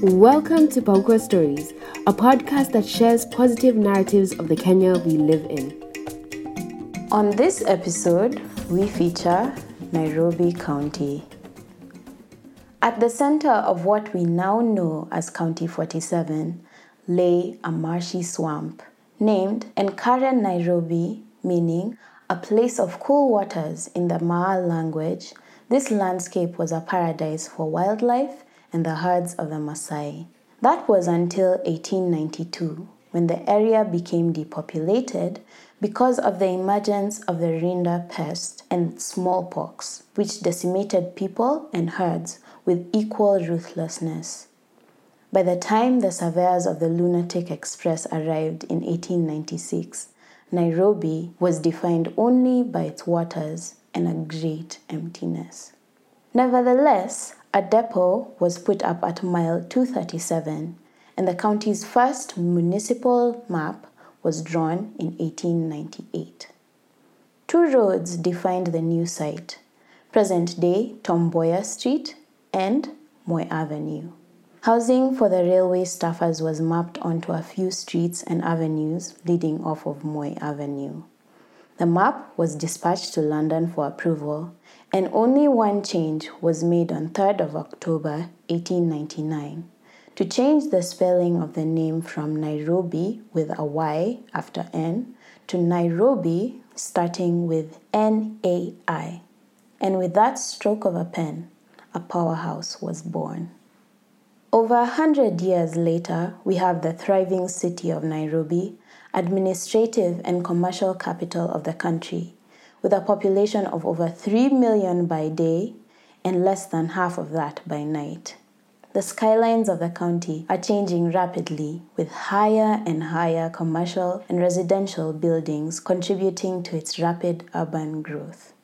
Welcome to Paukwa Stories, a podcast that shares positive narratives of the Kenya we live in. On this episode, we feature Nairobi County. At the center of what we now know as County 47 lay a marshy swamp named Enkare Nairobi, meaning a place of cool waters in the Maa language. This landscape was a paradise for wildlife and the herds of the Maasai. That was until 1892, when the area became depopulated because of the emergence of the rinderpest and smallpox, which decimated people and herds with equal ruthlessness. By the time the surveyors of the Lunatic Express arrived in 1896, Nairobi was defined only by its waters and a great emptiness. Nevertheless, a depot was put up at mile 237, and the county's first municipal map was drawn in 1898. Two roads defined the new site present day Tom Mboya Street and Moi Avenue. Housing for the railway staffers was mapped onto a few streets and avenues leading off of Moi Avenue. The map was dispatched to London for approval, and only one change was made on 3rd of October 1899 to change the spelling of the name from Nairobi with a Y after N to Nairobi starting with N A I. And with that stroke of a pen, a powerhouse was born. Over a hundred years later, we have the thriving city of Nairobi administrative and commercial capital of the country, with a population of over 3 million by day and less than half of that by night. The skylines of the county are changing rapidly, with higher and higher commercial and residential buildings contributing to its rapid urban growth.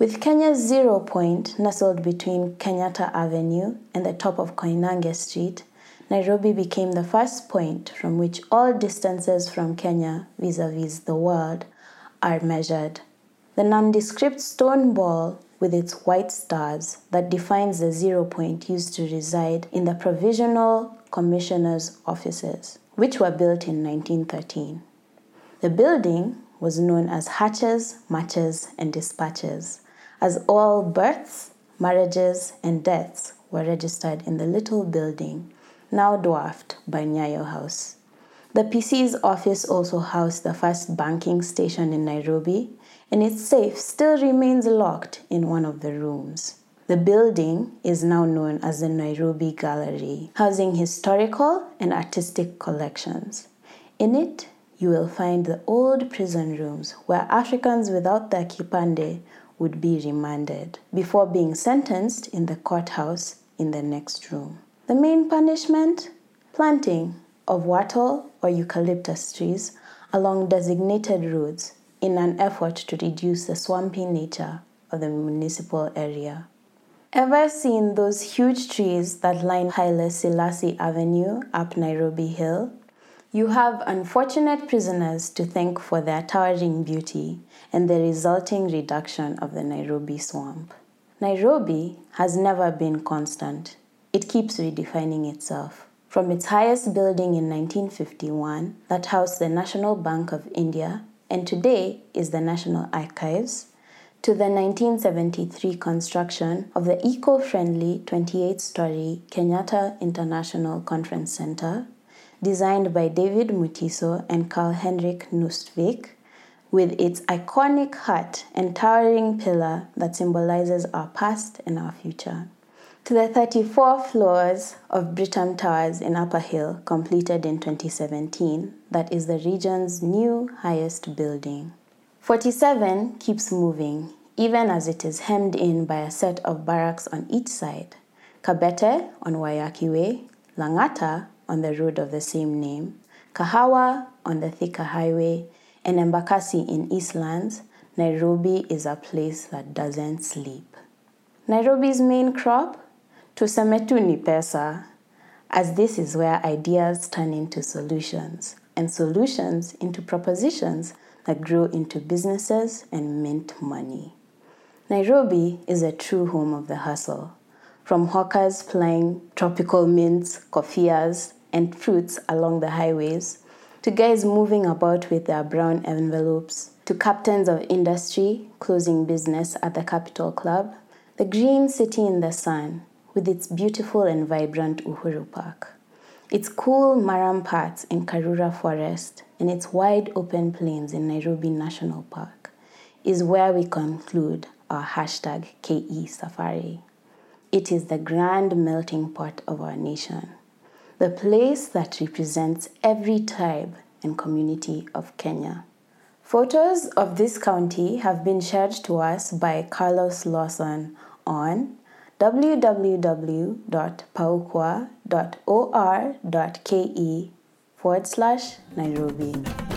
With Kenya's zero point nestled between Kenyatta Avenue and the top of Koinange Street, Nairobi became the first point from which all distances from Kenya vis a vis the world are measured. The nondescript stone ball with its white stars that defines the zero point used to reside in the Provisional Commissioner's offices, which were built in 1913. The building was known as hatches, matches, and dispatches, as all births, marriages, and deaths were registered in the little building now dwarfed by Nyayo House. The PC's office also housed the first banking station in Nairobi, and its safe still remains locked in one of the rooms. The building is now known as the Nairobi Gallery, housing historical and artistic collections. In it, you will find the old prison rooms where Africans without their kipande would be remanded before being sentenced in the courthouse in the next room. The main punishment? Planting of wattle or eucalyptus trees along designated roads in an effort to reduce the swampy nature of the municipal area. Ever seen those huge trees that line Haile Selassie Avenue up Nairobi Hill? You have unfortunate prisoners to thank for their towering beauty and the resulting reduction of the Nairobi swamp. Nairobi has never been constant. It keeps redefining itself. From its highest building in 1951 that housed the National Bank of India and today is the National Archives, to the 1973 construction of the eco friendly 28 story Kenyatta International Conference Center, designed by David Mutiso and Karl Henrik Nøstvik, with its iconic hut and towering pillar that symbolizes our past and our future to the 34 floors of Britam Towers in Upper Hill, completed in 2017, that is the region's new highest building. 47 keeps moving, even as it is hemmed in by a set of barracks on each side. Kabete on Waiyaki Way, Lang'ata on the road of the same name, Kahawa on the Thika Highway, and Embakasi in Eastlands, Nairobi is a place that doesn't sleep. Nairobi's main crop? Tuseme tu ni pesa, as this is where ideas turn into solutions and solutions into propositions that grow into businesses and mint money. Nairobi is a true home of the hustle. from hawkers plying tropical mints, koffias, and fruits along the highways, to guys moving about with their brown envelopes, to captains of industry closing business at the Capital Club, the green city in the sun with its beautiful and vibrant Uhuru Park, its cool murram parts in Karura Forest, and its wide open plains in Nairobi National Park is where we conclude our hashtag KE Safari. It is the grand melting pot of our nation, the place that represents every tribe and community of Kenya. Photos of this county have been shared to us by Carlos Lawson on www.paukwa.or.ke forward slash Nairobi.